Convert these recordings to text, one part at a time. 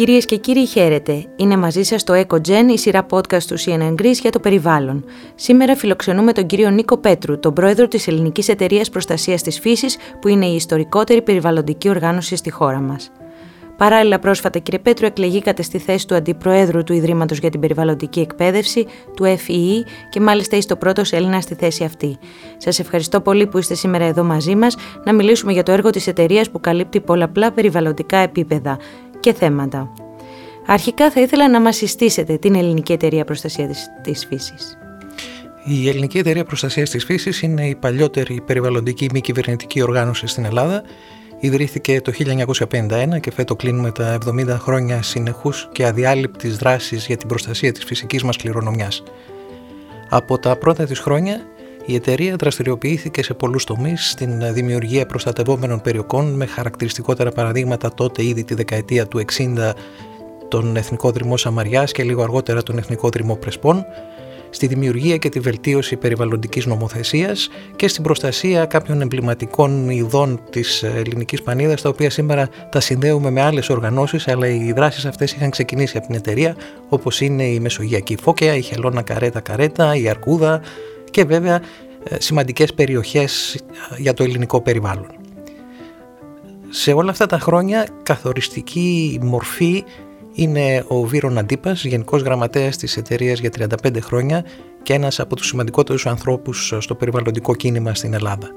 Κυρίες και κύριοι, χαίρετε. Είναι μαζί σας το EcoGen, η σειρά podcast του CNN Greece για το περιβάλλον. Σήμερα φιλοξενούμε τον κύριο Νίκο Πέτρου, τον πρόεδρο της Ελληνικής Εταιρείας Προστασίας της Φύσης, που είναι η ιστορικότερη περιβαλλοντική οργάνωση στη χώρα μας. Παράλληλα, πρόσφατα, κύριε Πέτρου, εκλεγήκατε στη θέση του Αντιπροέδρου του Ιδρύματος για την Περιβαλλοντική Εκπαίδευση, του FEE, και μάλιστα είστε ο πρώτος Έλληνας στη θέση αυτή. Σας ευχαριστώ πολύ που είστε σήμερα εδώ μαζί μας να μιλήσουμε για το έργο της εταιρείας που καλύπτει πολλαπλά περιβαλλοντικά επίπεδα και θέματα. Αρχικά θα ήθελα να μας συστήσετε την Ελληνική Εταιρεία Προστασίας της Φύσης. Η Ελληνική Εταιρεία Προστασίας της Φύσης είναι η παλιότερη περιβαλλοντική μη κυβερνητική οργάνωση στην Ελλάδα. Ιδρύθηκε το 1951 και φέτο κλείνουμε τα 70 χρόνια συνεχούς και αδιάλειπτης δράσης για την προστασία της φυσικής μας κληρονομιάς. Από τα πρώτα της χρόνια η εταιρεία δραστηριοποιήθηκε σε πολλούς τομείς στην δημιουργία προστατευόμενων περιοχών με χαρακτηριστικότερα παραδείγματα τότε ήδη τη δεκαετία του 60 τον Εθνικό Δρυμό Σαμαριάς και λίγο αργότερα τον Εθνικό Δρυμό Πρεσπών, στη δημιουργία και τη βελτίωση περιβαλλοντικής νομοθεσίας και στην προστασία κάποιων εμβληματικών ειδών της ελληνικής πανίδας τα οποία σήμερα τα συνδέουμε με άλλες οργανώσεις αλλά οι δράσεις αυτές είχαν ξεκινήσει από την εταιρεία όπως είναι η Μεσογειακή Φώκαια, η Χελώνα Καρέτα Καρέτα, η Αρκούδα και βέβαια ε, σημαντικές περιοχές για το ελληνικό περιβάλλον. Σε όλα αυτά τα χρόνια καθοριστική μορφή είναι ο Βίρον Αντίπας, Γενικός Γραμματέας της εταιρείας για 35 χρόνια και ένας από τους σημαντικότερους ανθρώπους στο περιβαλλοντικό κίνημα στην Ελλάδα.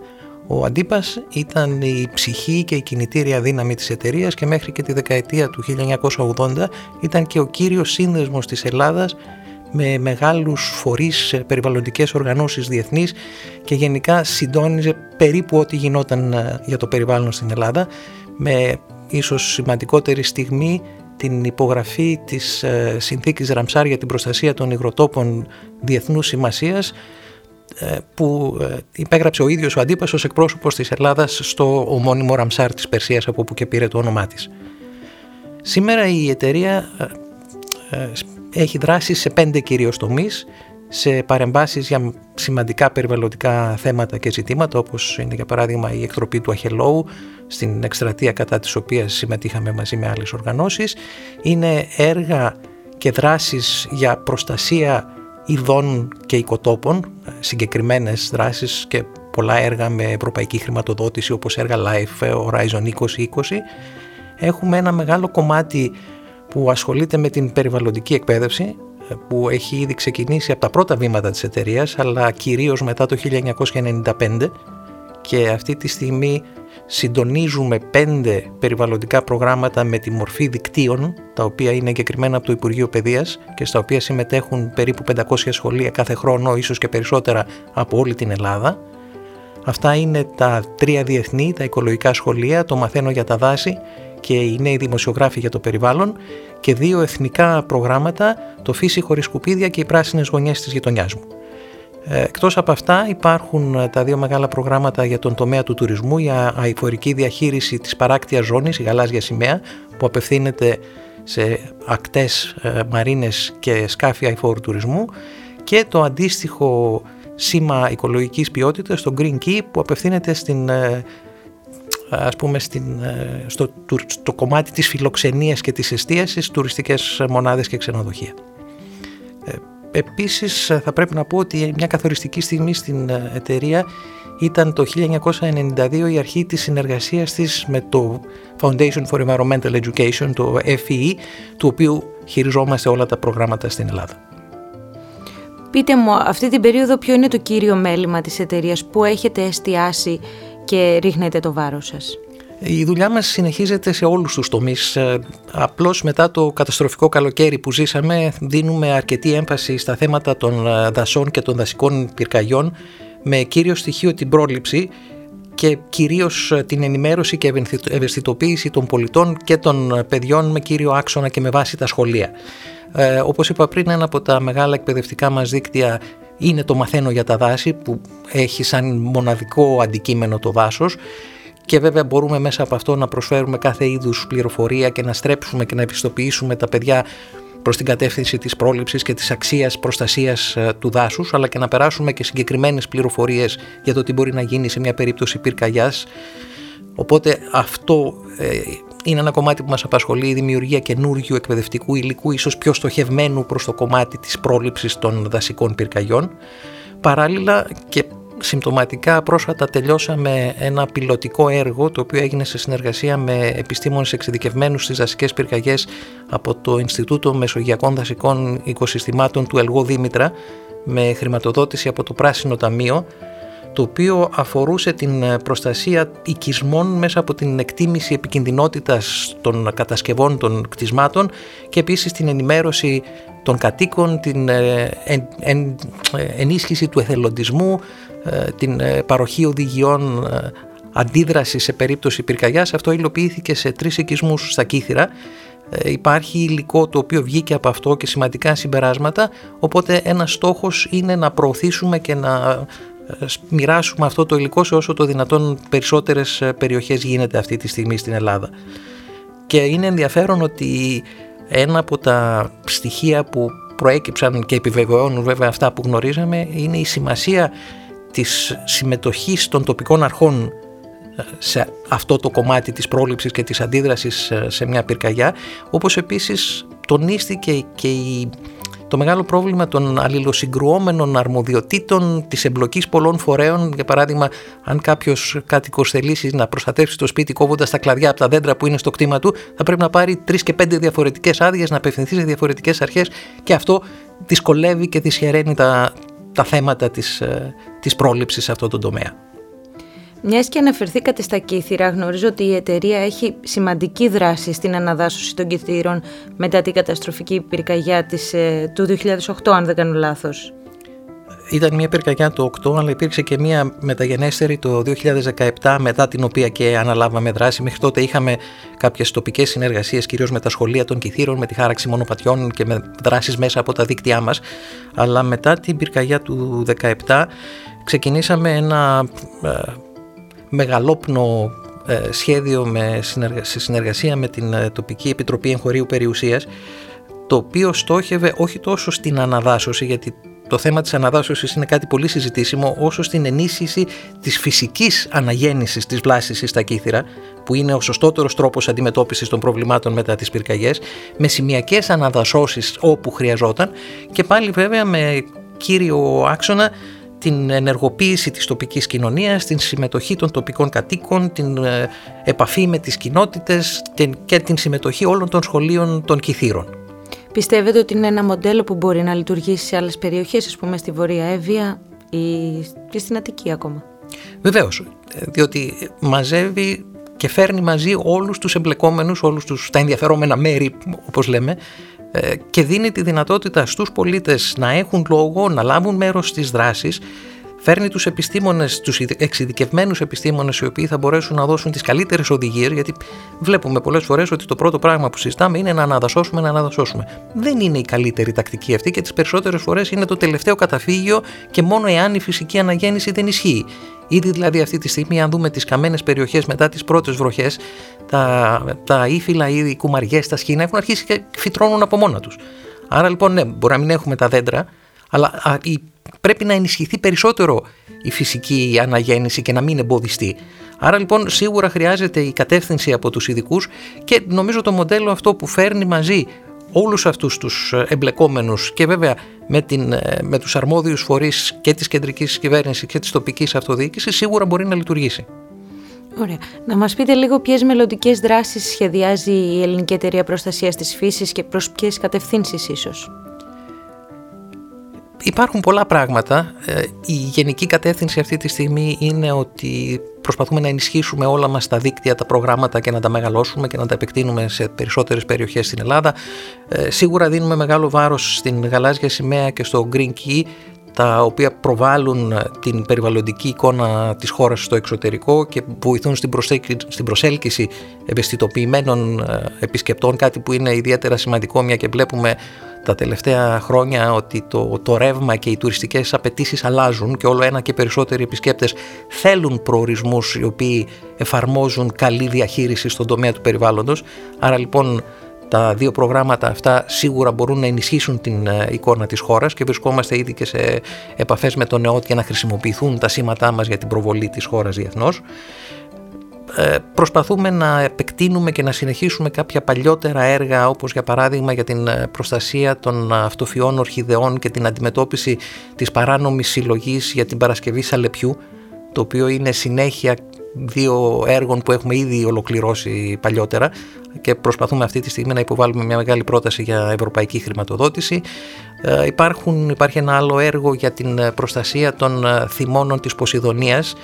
Ο Αντίπας ήταν η ψυχή και η κινητήρια δύναμη της εταιρείας και μέχρι και τη δεκαετία του 1980 ήταν και ο κύριος σύνδεσμος της Ελλάδας με μεγάλους φορείς, περιβαλλοντικές οργανώσεις διεθνείς και γενικά συντόνιζε περίπου ό,τι γινόταν ε, για το περιβάλλον στην Ελλάδα με ίσως σημαντικότερη στιγμή την υπογραφή της ε, συνθήκης Ραμσάρ για την προστασία των υγροτόπων διεθνούς σημασίας ε, που υπέγραψε ο ίδιος ο αντίπασος ως εκπρόσωπος της Ελλάδας στο ομώνυμο Ραμσάρ της Περσίας από όπου και πήρε το όνομά της. Σήμερα η εταιρεία έχει δράσει σε πέντε κυρίως τομείς, σε παρεμβάσεις για σημαντικά περιβαλλοντικά θέματα και ζητήματα όπως είναι για παράδειγμα η εκτροπή του αχελόου στην εκστρατεία κατά της οποίας συμμετείχαμε μαζί με άλλες οργανώσεις. Είναι έργα και δράσεις για προστασία ειδών και οικοτόπων συγκεκριμένες δράσεις και πολλά έργα με ευρωπαϊκή χρηματοδότηση όπως έργα LIFE, Horizon 2020 έχουμε ένα μεγάλο κομμάτι που ασχολείται με την περιβαλλοντική εκπαίδευση ε, που έχει ήδη ξεκινήσει από τα πρώτα βήματα της εταιρείας αλλά κυρίως μετά το 1995 και αυτή τη στιγμή συντονίζουμε πέντε περιβαλλοντικά προγράμματα με τη μορφή δικτύων τα οποία είναι εγκεκριμένα από το Υπουργείο Παιδείας και στα οποία συμμετέχουν περίπου 500 σχολεία κάθε χρόνο ίσως και περισσότερα από όλη την Ελλάδα. Αυτά είναι τα τρία διεθνή, τα οικολογικά σχολεία, το Μαθαίνω για τα δάση και οι νέοι δημοσιογράφοι για το περιβάλλον και δύο εθνικά προγράμματα, το Φύση χωρίς σκουπίδια και οι πράσινες γωνιές της γειτονιάς μου. Ε, εκτός από αυτά υπάρχουν ε, τα δύο μεγάλα προγράμματα για τον τομέα του τουρισμού, η αηφορική διαχείριση της παράκτιας ζώνης, η γαλάζια σημαία, που απευθύνεται σε ακτές ε, μαρίνες και σκάφη αηφόρου τουρισμού και το αντίστοιχο σήμα οικολογικής ποιότητας, το Green Key, που απευθύνεται στην ας πούμε στην, ε, στο, στο κομμάτι της φιλοξενίας και της εστίασης τουριστικές μονάδες και ξενοδοχεία. Ε, επίσης θα πρέπει να πω ότι μια καθοριστική στιγμή στην ε, εταιρεία ήταν το 1992 η αρχή της συνεργασίας της με το Foundation for Environmental Education, το FEE, του οποίου χειριζόμαστε όλα τα προγράμματα στην Ελλάδα. Πείτε μου, αυτή την περίοδο ποιο είναι το κύριο μέλημα της εταιρείας που έχετε εστιάσει και ρίχνετε το βάρος σας. Η δουλειά μας συνεχίζεται σε όλους τους τομείς. Ε, απλώς μετά το καταστροφικό καλοκαίρι που ζήσαμε δίνουμε αρκετή έμφαση στα θέματα των ε, δασών και των δασικών πυρκαγιών με κύριο στοιχείο την πρόληψη και κυρίως ε, την ενημέρωση και ευαισθητοποίηση των πολιτών και των παιδιών με κύριο άξονα και με βάση τα σχολεία. Ε, όπως είπα πριν, ένα από τα μεγάλα εκπαιδευτικά μας δίκτυα είναι το «Μαθαίνω για τα δάση» που έχει σαν μοναδικό αντικείμενο το δάσος και βέβαια μπορούμε μέσα από αυτό να προσφέρουμε κάθε είδους πληροφορία και να στρέψουμε και να ευιστοποιήσουμε τα παιδιά προς την κατεύθυνση της πρόληψης και της αξίας προστασίας ε, του δάσους αλλά και να περάσουμε και συγκεκριμένες πληροφορίες για το τι μπορεί να γίνει σε μια περίπτωση πυρκαγιάς. Οπότε αυτό ε, είναι ένα κομμάτι που μας απασχολεί η δημιουργία καινούργιου εκπαιδευτικού υλικού, ίσως πιο στοχευμένου προς το κομμάτι της πρόληψης των δασικών πυρκαγιών. Παράλληλα και συμπτωματικά πρόσφατα τελειώσαμε ένα πιλωτικό έργο το οποίο έγινε σε συνεργασία με επιστήμονες εξειδικευμένους στις δασικές πυρκαγιές από το Ινστιτούτο Μεσογειακών Δασικών Οικοσυστημάτων του Ελγό Δήμητρα με χρηματοδότηση από το Πράσινο Ταμείο το οποίο αφορούσε την προστασία οικισμών μέσα από την εκτίμηση επικινδυνότητας των κατασκευών των κτισμάτων και επίσης την ενημέρωση των κατοίκων, την ε, ενίσχυση του εθελοντισμού, ε, την ε, παροχή οδηγιών αντίδραση σε περίπτωση πυρκαγιάς. Αυτό υλοποιήθηκε σε τρεις οικισμούς στα Κύθυρα. Υπάρχει υλικό το οποίο βγήκε από αυτό και σημαντικά συμπεράσματα, οπότε ένας στόχος είναι να προωθήσουμε και να μοιράσουμε αυτό το υλικό σε όσο το δυνατόν περισσότερες περιοχές γίνεται αυτή τη στιγμή στην Ελλάδα. Και είναι ενδιαφέρον ότι ένα από τα στοιχεία που προέκυψαν και επιβεβαιώνουν βέβαια αυτά που γνωρίζαμε είναι η σημασία της συμμετοχής των τοπικών αρχών ε, σε αυτό το κομμάτι της πρόληψης και της αντίδρασης ε, σε μια πυρκαγιά όπως επίσης τονίστηκε και η το μεγάλο πρόβλημα των αλληλοσυγκρουόμενων αρμοδιοτήτων, της εμπλοκής πολλών φορέων. Για παράδειγμα, αν κάποιος κάτοικος θελήσει να προστατεύσει το σπίτι κόβοντας τα κλαδιά από τα δέντρα που είναι στο κτήμα του, θα πρέπει να πάρει τρεις και πέντε διαφορετικές άδειες, να απευθυνθεί σε διαφορετικές αρχές και αυτό δυσκολεύει και δυσχεραίνει τα, τα θέματα της, ε, της πρόληψης σε αυτό το τομέα. Μιας και αναφερθήκατε στα κύθυρα, γνωρίζω ότι η εταιρεία έχει σημαντική δράση στην αναδάσωση των κύθυρων μετά την καταστροφική πυρκαγιά της, ε, του 2008, αν δεν κάνω λάθος. Ήταν μια πυρκαγιά το 8, αλλά υπήρξε και μια μεταγενέστερη το 2017, μετά την οποία και αναλάβαμε δράση. Μέχρι τότε είχαμε κάποιες τοπικές συνεργασίες, κυρίως με τα σχολεία των Κιθήρων, με τη χάραξη μονοπατιών και με δράσεις μέσα από τα δίκτυά μας. Αλλά μετά την πυρκαγιά του 2017 ξεκινήσαμε ένα ε, μεγαλόπνο ε, σχέδιο με σε συνεργασία με την ε, τοπική επιτροπή εγχωρίου περιουσίας το οποίο στόχευε όχι τόσο στην αναδάσωση γιατί το θέμα της αναδάσωσης είναι κάτι πολύ συζητήσιμο όσο στην ενίσχυση της φυσικής αναγέννησης της βλάσης στα κύθυρα που είναι ο σωστότερος τρόπος αντιμετώπισης των προβλημάτων μετά τις πυρκαγιές με σημειακές αναδασώσεις όπου χρειαζόταν και πάλι βέβαια με κύριο άξονα την ενεργοποίηση της τοπικής κοινωνίας, την συμμετοχή των τοπικών κατοίκων, την ε, επαφή με τις κοινότητες και την συμμετοχή όλων των σχολείων των κηθήρων. Πιστεύετε ότι είναι ένα μοντέλο που μπορεί να λειτουργήσει σε άλλες περιοχές, ας πούμε στη Βορεια Εύβοια ή και στην Αττική ακόμα; Βεβαίως, διότι μαζεύει και φέρνει μαζί όλους τους εμπλεκόμενους, όλους τους, τα ενδιαφερόμενα μέρη όπως λέμε, ε, και δίνει τη δυνατότητα στους πολίτες να έχουν λόγο, να λάβουν μέρος στις δράσεις φέρνει τους επιστήμονες, τους εξειδικευμένους επιστήμονες οι οποίοι θα μπορέσουν να δώσουν τις καλύτερες οδηγίες γιατί βλέπουμε πολλές φορές ότι το πρώτο πράγμα που συζητάμε είναι να αναδασώσουμε, να αναδασώσουμε. Δεν είναι η καλύτερη τακτική αυτή και τις περισσότερες φορές είναι το τελευταίο καταφύγιο και μόνο εάν η φυσική αναγέννηση δεν ισχύει. Ήδη δηλαδή αυτή τη στιγμή αν δούμε τις καμένες περιοχές μετά τις πρώτες βροχές τα, τα ύφυλα ή οι κουμαριές, τα σχήνα έχουν αρχίσει και φυτρώνουν από μόνα τους. Άρα λοιπόν ναι, μπορεί να μην έχουμε τα δέντρα, αλλά η πρέπει να ενισχυθεί περισσότερο η φυσική αναγέννηση και να μην εμποδιστεί. Άρα λοιπόν σίγουρα χρειάζεται η κατεύθυνση από τους ειδικούς και νομίζω το μοντέλο αυτό που φέρνει μαζί όλους αυτούς τους εμπλεκόμενους και βέβαια με, την, με τους αρμόδιους φορείς και της κεντρικής κυβέρνησης και της τοπικής αυτοδιοίκησης σίγουρα μπορεί να λειτουργήσει. Ωραία. Να μας πείτε λίγο ποιες μελλοντικές δράσεις σχεδιάζει η Ελληνική Εταιρεία Προστασίας της Φύσης και προς ποιες κατευθύνσεις ίσως; Υπάρχουν πολλά πράγματα. Ε, η γενική κατεύθυνση αυτή τη στιγμή είναι ότι προσπαθούμε να ενισχύσουμε όλα μας τα δίκτυα, τα προγράμματα και να τα μεγαλώσουμε και να τα επεκτείνουμε σε περισσότερες περιοχές στην Ελλάδα. Ε, σίγουρα δίνουμε μεγάλο βάρος στην γαλάζια σημαία και στο Green Key τα οποία προβάλλουν την περιβαλλοντική εικόνα της χώρας στο εξωτερικό και βοηθούν στην προσέλκυση ευαισθητοποιημένων ε, επισκεπτών, κάτι που είναι ιδιαίτερα σημαντικό μια και βλέπουμε τα τελευταία χρόνια ότι το, το ρεύμα και οι τουριστικές απαιτήσεις αλλάζουν και όλο ένα και περισσότεροι επισκέπτες θέλουν προορισμούς οι οποίοι εφαρμόζουν καλή διαχείριση στον τομέα του περιβάλλοντος. Άρα λοιπόν τα δύο προγράμματα αυτά σίγουρα μπορούν να ενισχύσουν την ε, εικόνα της χώρας και βρισκόμαστε ήδη και σε επαφές με τον ΕΟΤ για να χρησιμοποιηθούν τα σήματά μας για την προβολή της χώρας διεθνώς. Ε, προσπαθούμε να επεκτείνουμε και να συνεχίσουμε κάποια παλιότερα έργα όπως για παράδειγμα για την ε, προστασία των αυτοφιών ορχιδεών και την αντιμετώπιση της παράνομης συλλογής για την Παρασκευή Σαλεπιού το οποίο είναι συνέχεια δύο έργων που έχουμε ήδη ολοκληρώσει παλιότερα και προσπαθούμε αυτή τη στιγμή να υποβάλουμε μια μεγάλη πρόταση για ευρωπαϊκή χρηματοδότηση. Ε, υπάρχουν, υπάρχει ένα άλλο έργο για την προστασία των θυμώνων της Ποσειδονίας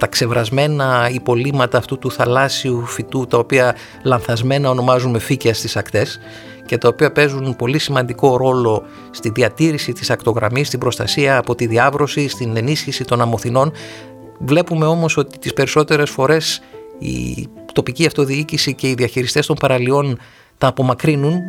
τα ξεβρασμένα υπολείμματα αυτού του θαλάσσιου φυτού τα οποία λανθασμένα ονομάζουμε φύκια στις ακτές και τα οποία παίζουν πολύ σημαντικό ρόλο στη διατήρηση της ακτογραμμής, στην προστασία από τη διάβρωση, στην ενίσχυση των αμοθινών. Βλέπουμε όμως ότι τις περισσότερες φορές η τοπική αυτοδιοίκηση και οι διαχειριστές των παραλιών τα απομακρύνουν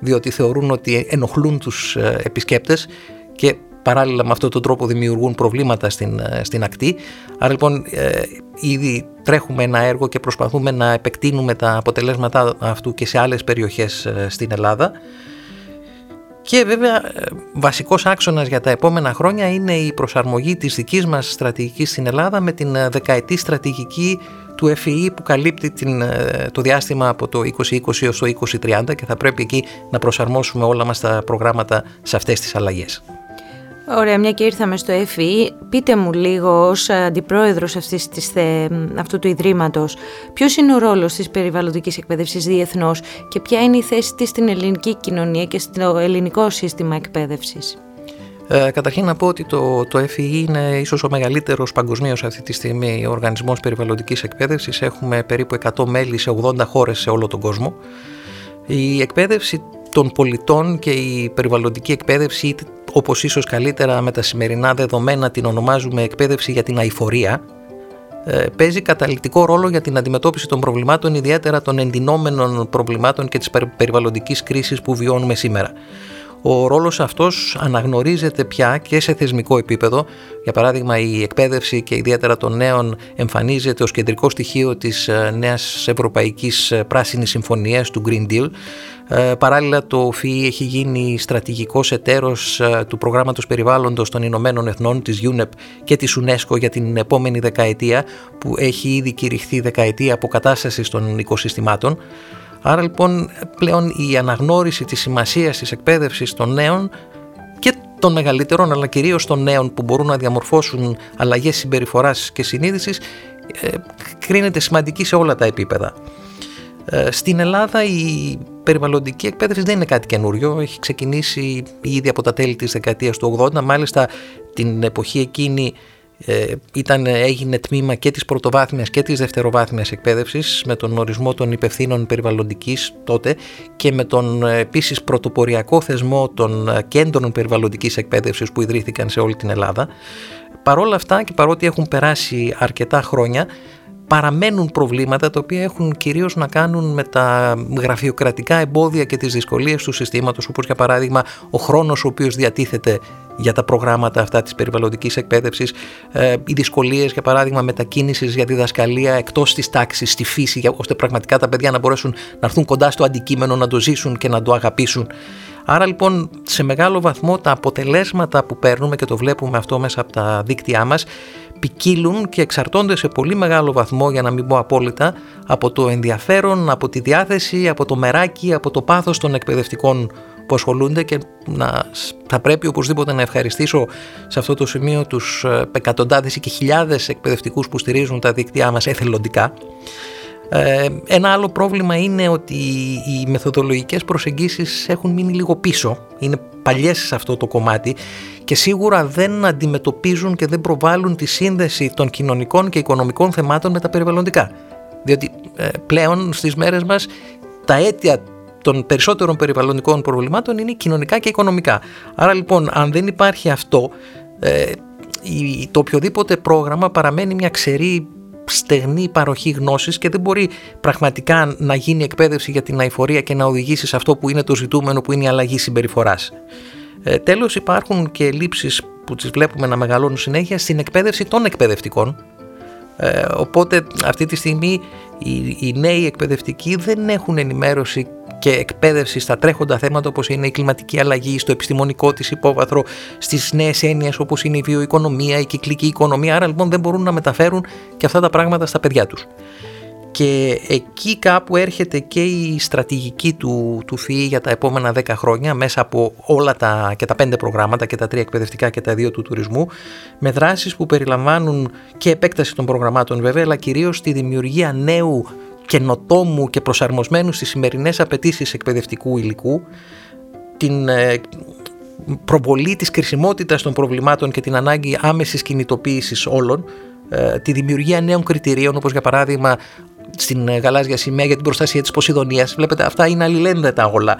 διότι θεωρούν ότι ενοχλούν τους ε, επισκέπτες και παράλληλα με αυτόν τον τρόπο δημιουργούν προβλήματα στην, ε, στην ακτή. Άρα λοιπόν ε, ήδη τρέχουμε ένα έργο και προσπαθούμε να επεκτείνουμε τα αποτελέσματα αυτού και σε άλλες περιοχές ε, στην Ελλάδα. Και βέβαια βασικός άξονας για τα επόμενα χρόνια είναι η προσαρμογή της δικής μας στρατηγικής στην Ελλάδα με την δεκαετή στρατηγική του FEE που καλύπτει την, το διάστημα από το 2020 έως το 2030 και θα πρέπει εκεί να προσαρμόσουμε όλα μας τα προγράμματα σε αυτές τις αλλαγές. Ωραία, μια και ήρθαμε στο ΕΦΗ, πείτε μου λίγο ως αντιπρόεδρος αυτής της, αυτού του Ιδρύματος, ποιος είναι ο ρόλος της περιβαλλοντικής εκπαίδευσης διεθνώς και ποια είναι η θέση της στην ελληνική κοινωνία και στο ελληνικό σύστημα εκπαίδευσης; Ε, καταρχήν να πω ότι το, το FEE είναι ίσως ο μεγαλύτερος παγκοσμίως αυτή τη στιγμή ο οργανισμός περιβαλλοντικής εκπαίδευσης. Έχουμε περίπου 100 μέλη σε 80 χώρες σε όλο τον κόσμο. Η εκπαίδευση των πολιτών και η περιβαλλοντική εκπαίδευση όπως ίσως καλύτερα με τα σημερινά δεδομένα την ονομάζουμε εκπαίδευση για την αηφορία, ε, παίζει καταληκτικό ρόλο για την αντιμετώπιση των προβλημάτων, ιδιαίτερα των εντυνόμενων προβλημάτων και της περιβαλλοντικής κρίσης που βιώνουμε σήμερα. Ο ρόλος αυτός αναγνωρίζεται πια και σε θεσμικό επίπεδο. Για παράδειγμα η εκπαίδευση και ιδιαίτερα των νέων εμφανίζεται ως κεντρικό στοιχείο της ε, νέας Ευρωπαϊκής ε, Πράσινης Συμφωνίας του Green Deal ε, παράλληλα το ΦΥ έχει γίνει στρατηγικός εταίρος ε, του προγράμματος περιβάλλοντος των Ηνωμένων Εθνών της UNEP και της UNESCO για την επόμενη δεκαετία που έχει ήδη κηρυχθεί δεκαετία αποκατάστασης των οικοσυστημάτων. Άρα λοιπόν πλέον η αναγνώριση της σημασίας της εκπαίδευσης των νέων και των μεγαλύτερων αλλά κυρίως των νέων που μπορούν να διαμορφώσουν αλλαγές συμπεριφοράς και συνείδησης ε, κρίνεται σημαντική σε όλα τα επίπεδα. Ε, στην Ελλάδα η περιβαλλοντική εκπαίδευση δεν είναι κάτι καινούριο. Έχει ξεκινήσει ήδη από τα τέλη της δεκαετίας του 80. Μάλιστα την εποχή εκείνη ε, ήταν, έγινε τμήμα και της πρωτοβάθμιας και της δευτεροβάθμιας εκπαίδευσης με τον ορισμό των υπευθύνων περιβαλλοντικής τότε και με τον ε, επίσης πρωτοποριακό θεσμό των κέντρων περιβαλλοντικής εκπαίδευσης που ιδρύθηκαν σε όλη την Ελλάδα. Παρόλα αυτά και παρότι έχουν περάσει αρκετά χρόνια παραμένουν προβλήματα τα οποία έχουν κυρίως να κάνουν με τα γραφειοκρατικά εμπόδια και τις δυσκολίες του συστήματος όπως για παράδειγμα ο χρόνος ο οποίος διατίθεται για τα προγράμματα αυτά της περιβαλλοντικής εκπαίδευσης, ε, οι δυσκολίες για παράδειγμα μετακίνησης για διδασκαλία εκτός της τάξης, στη φύση, ώστε πραγματικά τα παιδιά να μπορέσουν να έρθουν κοντά στο αντικείμενο, να το ζήσουν και να το αγαπήσουν. Άρα λοιπόν σε μεγάλο βαθμό τα αποτελέσματα που παίρνουμε και το βλέπουμε αυτό μέσα από τα δίκτυά μας ποικίλουν και εξαρτώνται σε πολύ μεγάλο βαθμό, για να μην πω απόλυτα, από το ενδιαφέρον, από τη διάθεση, από το μεράκι, από το πάθος των εκπαιδευτικών που ασχολούνται και να, θα πρέπει οπωσδήποτε να ευχαριστήσω σε αυτό το σημείο τους ε, εκατοντάδες και χιλιάδες εκπαιδευτικούς που στηρίζουν τα δίκτυά μας εθελοντικά. Ε, ένα άλλο πρόβλημα είναι ότι οι μεθοδολογικές προσεγγίσεις έχουν μείνει λίγο πίσω, είναι παλιές σε αυτό το κομμάτι και σίγουρα δεν αντιμετωπίζουν και δεν προβάλλουν τη σύνδεση των κοινωνικών και οικονομικών θεμάτων με τα περιβαλλοντικά. Διότι ε, πλέον στις μέρες μας τα αίτια των περισσότερων περιβαλλοντικών προβλημάτων είναι κοινωνικά και οικονομικά. Άρα λοιπόν αν δεν υπάρχει αυτό, ε, το οποιοδήποτε πρόγραμμα παραμένει μια ξερή στεγνή παροχή γνώσης και δεν μπορεί πραγματικά να γίνει εκπαίδευση για την αηφορία και να οδηγήσει σε αυτό που είναι το ζητούμενο που είναι η αλλαγή συμπεριφοράς. Ε, τέλος υπάρχουν και λήψεις που τις βλέπουμε να μεγαλώνουν συνέχεια στην εκπαίδευση των εκπαιδευτικών ε, οπότε αυτή τη στιγμή οι, οι νέοι εκπαιδευτικοί δεν έχουν ενημέρωση και εκπαίδευση στα τρέχοντα θέματα όπως είναι η κλιματική αλλαγή, στο επιστημονικό της υπόβαθρο, στις νέες έννοιες όπως είναι η βιοοικονομία, η κυκλική οικονομία, άρα λοιπόν δεν μπορούν να μεταφέρουν και αυτά τα πράγματα στα παιδιά τους. Και εκεί κάπου έρχεται και η στρατηγική του, του ΦΥΗ για τα επόμενα 10 χρόνια μέσα από όλα τα και τα πέντε προγράμματα και τα τρία εκπαιδευτικά και τα δύο του τουρισμού με δράσεις που περιλαμβάνουν και επέκταση των προγραμμάτων βέβαια αλλά κυρίως τη δημιουργία νέου καινοτόμου και προσαρμοσμένου στις σημερινές απαιτήσεις εκπαιδευτικού υλικού την ε, προβολή της κρισιμότητας των προβλημάτων και την ανάγκη άμεσης κινητοποίησης όλων ε, τη δημιουργία νέων κριτηρίων όπως για παράδειγμα στην ε, γαλάζια σημαία για την προστασία της Ποσειδονίας. Βλέπετε αυτά είναι αλληλένδετα όλα.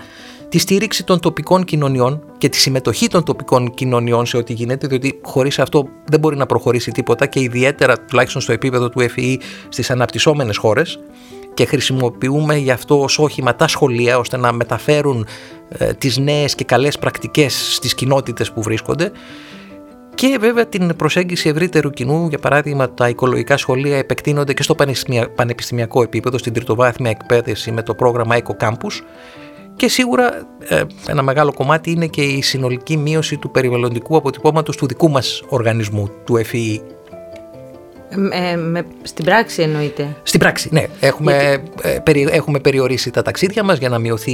Τη στήριξη των τοπικών κοινωνιών και τη συμμετοχή των τοπικών κοινωνιών σε ό,τι γίνεται, διότι χωρίς αυτό δεν μπορεί να προχωρήσει τίποτα και ιδιαίτερα τουλάχιστον στο επίπεδο του FEE στις αναπτυσσόμενες χώρες και χρησιμοποιούμε γι' αυτό ως όχημα τα σχολεία ώστε να μεταφέρουν ε, τις νέες και καλές πρακτικές στις κοινότητες που βρίσκονται και βέβαια την προσέγγιση ευρύτερου κοινού, για παράδειγμα τα οικολογικά σχολεία επεκτείνονται και στο πανεπιστημιακό επίπεδο, στην τριτοβάθμια εκπαίδευση με το πρόγραμμα Eco Campus και σίγουρα ε, ένα μεγάλο κομμάτι είναι και η συνολική μείωση του περιβαλλοντικού αποτυπώματος του δικού μας οργανισμού, του FEE. Ε, με, στην πράξη εννοείται. Στην πράξη, ναι. Έχουμε, ε, περι, έχουμε περιορίσει τα ταξίδια μας για να, μειωθεί,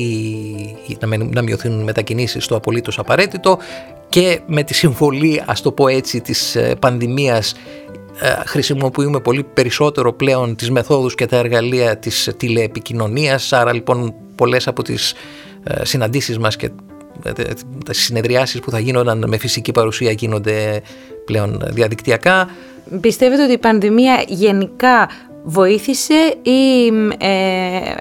να, να μειωθούν μετακινήσεις στο απολύτως απαραίτητο και με τη συμβολή, ας το πω έτσι, της ε, πανδημίας ε, χρησιμοποιούμε πολύ περισσότερο πλέον τις μεθόδους και τα εργαλεία της τηλεεπικοινωνίας, άρα λοιπόν πολλές από τις ε, συναντήσεις μας και τα συνεδριάσεις που θα γίνονταν με φυσική παρουσία γίνονται πλέον διαδικτυακά. Πιστεύετε ότι η πανδημία γενικά βοήθησε ή ε,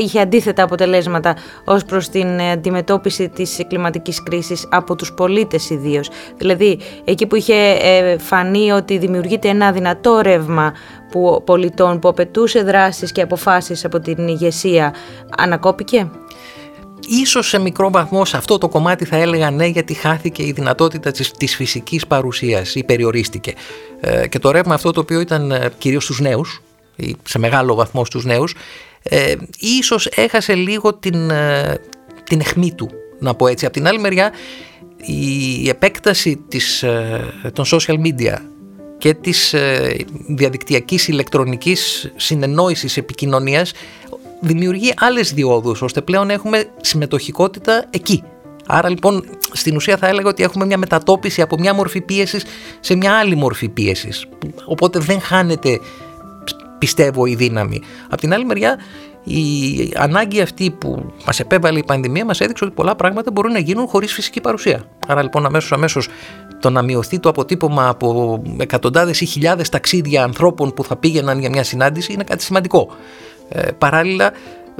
είχε αντίθετα αποτελέσματα ως προς την αντιμετώπιση της κλιματικής κρίσης από τους πολίτες ιδίως; Δηλαδή, εκεί που είχε ε, φανεί ότι δημιουργείται ένα δυνατό ρεύμα που, πολιτών που απαιτούσε δράσεις και αποφάσεις από την ηγεσία, ανακόπηκε; Ίσως σε μικρό βαθμό σε αυτό το κομμάτι θα έλεγα ναι γιατί χάθηκε η δυνατότητα της, της φυσικής παρουσίας ή περιορίστηκε. Ε, και το ρεύμα αυτό το οποίο ήταν ε, κυρίως στους νέους, ή σε μεγάλο βαθμό στους νέους, ε, ίσως έχασε λίγο την, ε, την αιχμή του, να πω έτσι. Από την άλλη μεριά η επέκταση της, των social media και της διαδικτυακής ηλεκτρονικής συνεννόησης επικοινωνίας δημιουργεί άλλες διόδους ώστε πλέον έχουμε συμμετοχικότητα εκεί. Άρα λοιπόν στην ουσία θα έλεγα ότι έχουμε μια μετατόπιση από μια μορφή πίεσης σε μια άλλη μορφή πίεσης. Οπότε δεν χάνεται πιστεύω η δύναμη. Απ' την άλλη μεριά η ανάγκη αυτή που μας επέβαλε η πανδημία μας έδειξε ότι πολλά πράγματα μπορούν να γίνουν χωρίς φυσική παρουσία. Άρα λοιπόν αμέσως αμέσως το να μειωθεί το αποτύπωμα από εκατοντάδες ή χιλιάδες ταξίδια ανθρώπων που θα πήγαιναν για μια συνάντηση είναι κάτι σημαντικό. Ε, παράλληλα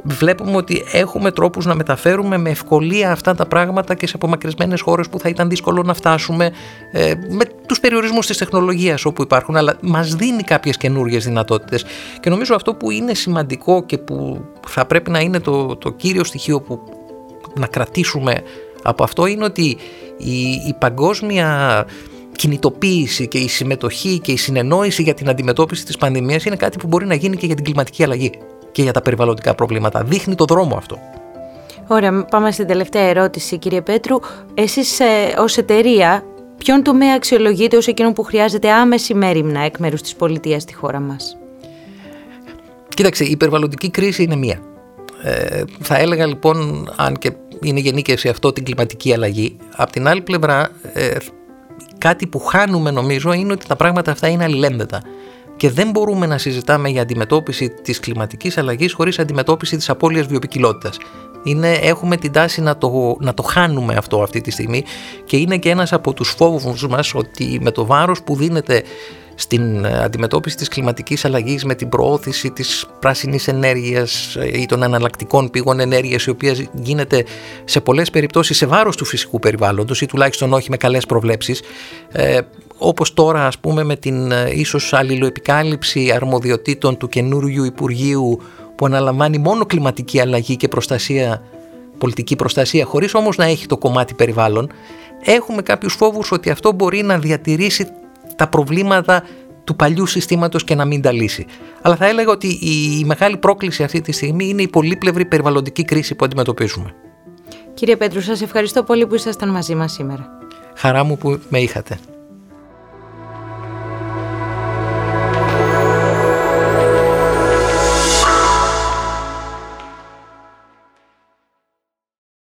βλέπουμε ότι έχουμε τρόπους να μεταφέρουμε με ευκολία αυτά τα πράγματα και σε απομακρυσμένες χώρες που θα ήταν δύσκολο να φτάσουμε ε, με τους περιορισμούς της τεχνολογίας όπου υπάρχουν αλλά μας δίνει κάποιες καινούργιες δυνατότητες. Και νομίζω αυτό που είναι σημαντικό και που θα πρέπει να είναι το, το κύριο στοιχείο που να κρατήσουμε από αυτό είναι ότι η, η παγκόσμια κινητοποίηση και η συμμετοχή και η συνεννόηση για την αντιμετώπιση της πανδημίας είναι κάτι που μπορεί να γίνει και για την κλιματική αλλαγή και για τα περιβαλλοντικά προβλήματα. Δείχνει το δρόμο αυτό. Ωραία, πάμε στην τελευταία ερώτηση κύριε Πέτρου. Εσείς ε, ως εταιρεία ποιον τομέα αξιολογείτε ως εκείνο που χρειάζεται άμεση μέρημνα εκ μέρους της πολιτείας στη χώρα μας; Κοίταξε, η περιβαλλοντική κρίση είναι μία. Ε, θα έλεγα λοιπόν, αν και είναι γενίκευση αυτό, την κλιματική αλλαγή. Απ' την άλλη πλευρά, ε, κάτι που χάνουμε νομίζω είναι ότι τα πράγματα αυτά είναι αλληλένδετα και δεν μπορούμε να συζητάμε για αντιμετώπιση της κλιματικής αλλαγής χωρίς αντιμετώπιση της απώλειας βιοπικιλότητας. Είναι, έχουμε την τάση να το, να το χάνουμε αυτό αυτή τη στιγμή και είναι και ένας από τους φόβους μας ότι με το βάρος που δίνεται στην αντιμετώπιση της κλιματικής αλλαγής με την προώθηση της πράσινης ενέργειας ή των αναλλακτικών πηγών ενέργειας η οποία γίνεται σε πολλές περιπτώσεις σε βάρος του φυσικού περιβάλλοντος ή τουλάχιστον όχι με καλές προβλέψεις. Ε, όπως τώρα ας πούμε με την ε, ίσως αλληλοεπικάλυψη αρμοδιοτήτων του καινούριου Υπουργείου που αναλαμβάνει μόνο κλιματική αλλαγή και προστασία, πολιτική προστασία χωρίς όμως να έχει το κομμάτι περιβάλλον έχουμε κάποιους φόβους ότι αυτό μπορεί να διατηρήσει τα προβλήματα του παλιού συστήματος και να μην τα λύσει. Αλλά θα έλεγα ότι η μεγάλη πρόκληση αυτή τη στιγμή είναι η πολύπλευρη περιβαλλοντική κρίση που αντιμετωπίζουμε. Κύριε Πέτρου, σας ευχαριστώ πολύ που ήσασταν μαζί μας σήμερα. Χαρά μου που με είχατε.